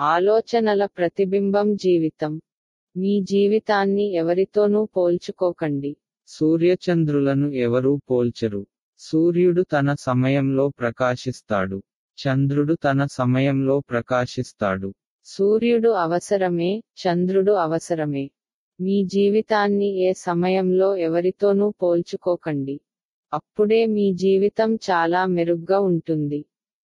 ఆలోచనల ప్రతిబింబం జీవితం. మీ జీవితాన్ని ఎవరితోనూ పోల్చుకోకండి. సూర్యచంద్రులను ఎవరూ పోల్చరు. సూర్యుడు తన సమయంలో ప్రకాశిస్తాడు. చంద్రుడు తన సమయంలో ప్రకాశిస్తాడు. సూర్యుడు అవసరమే చంద్రుడు అవసరమే. మీ జీవితాన్ని ఏ సమయంలో ఎవరితోనూ పోల్చుకోకండి. అప్పుడే మీ జీవితం చాలా మెరుగ్గా ఉంటుంది.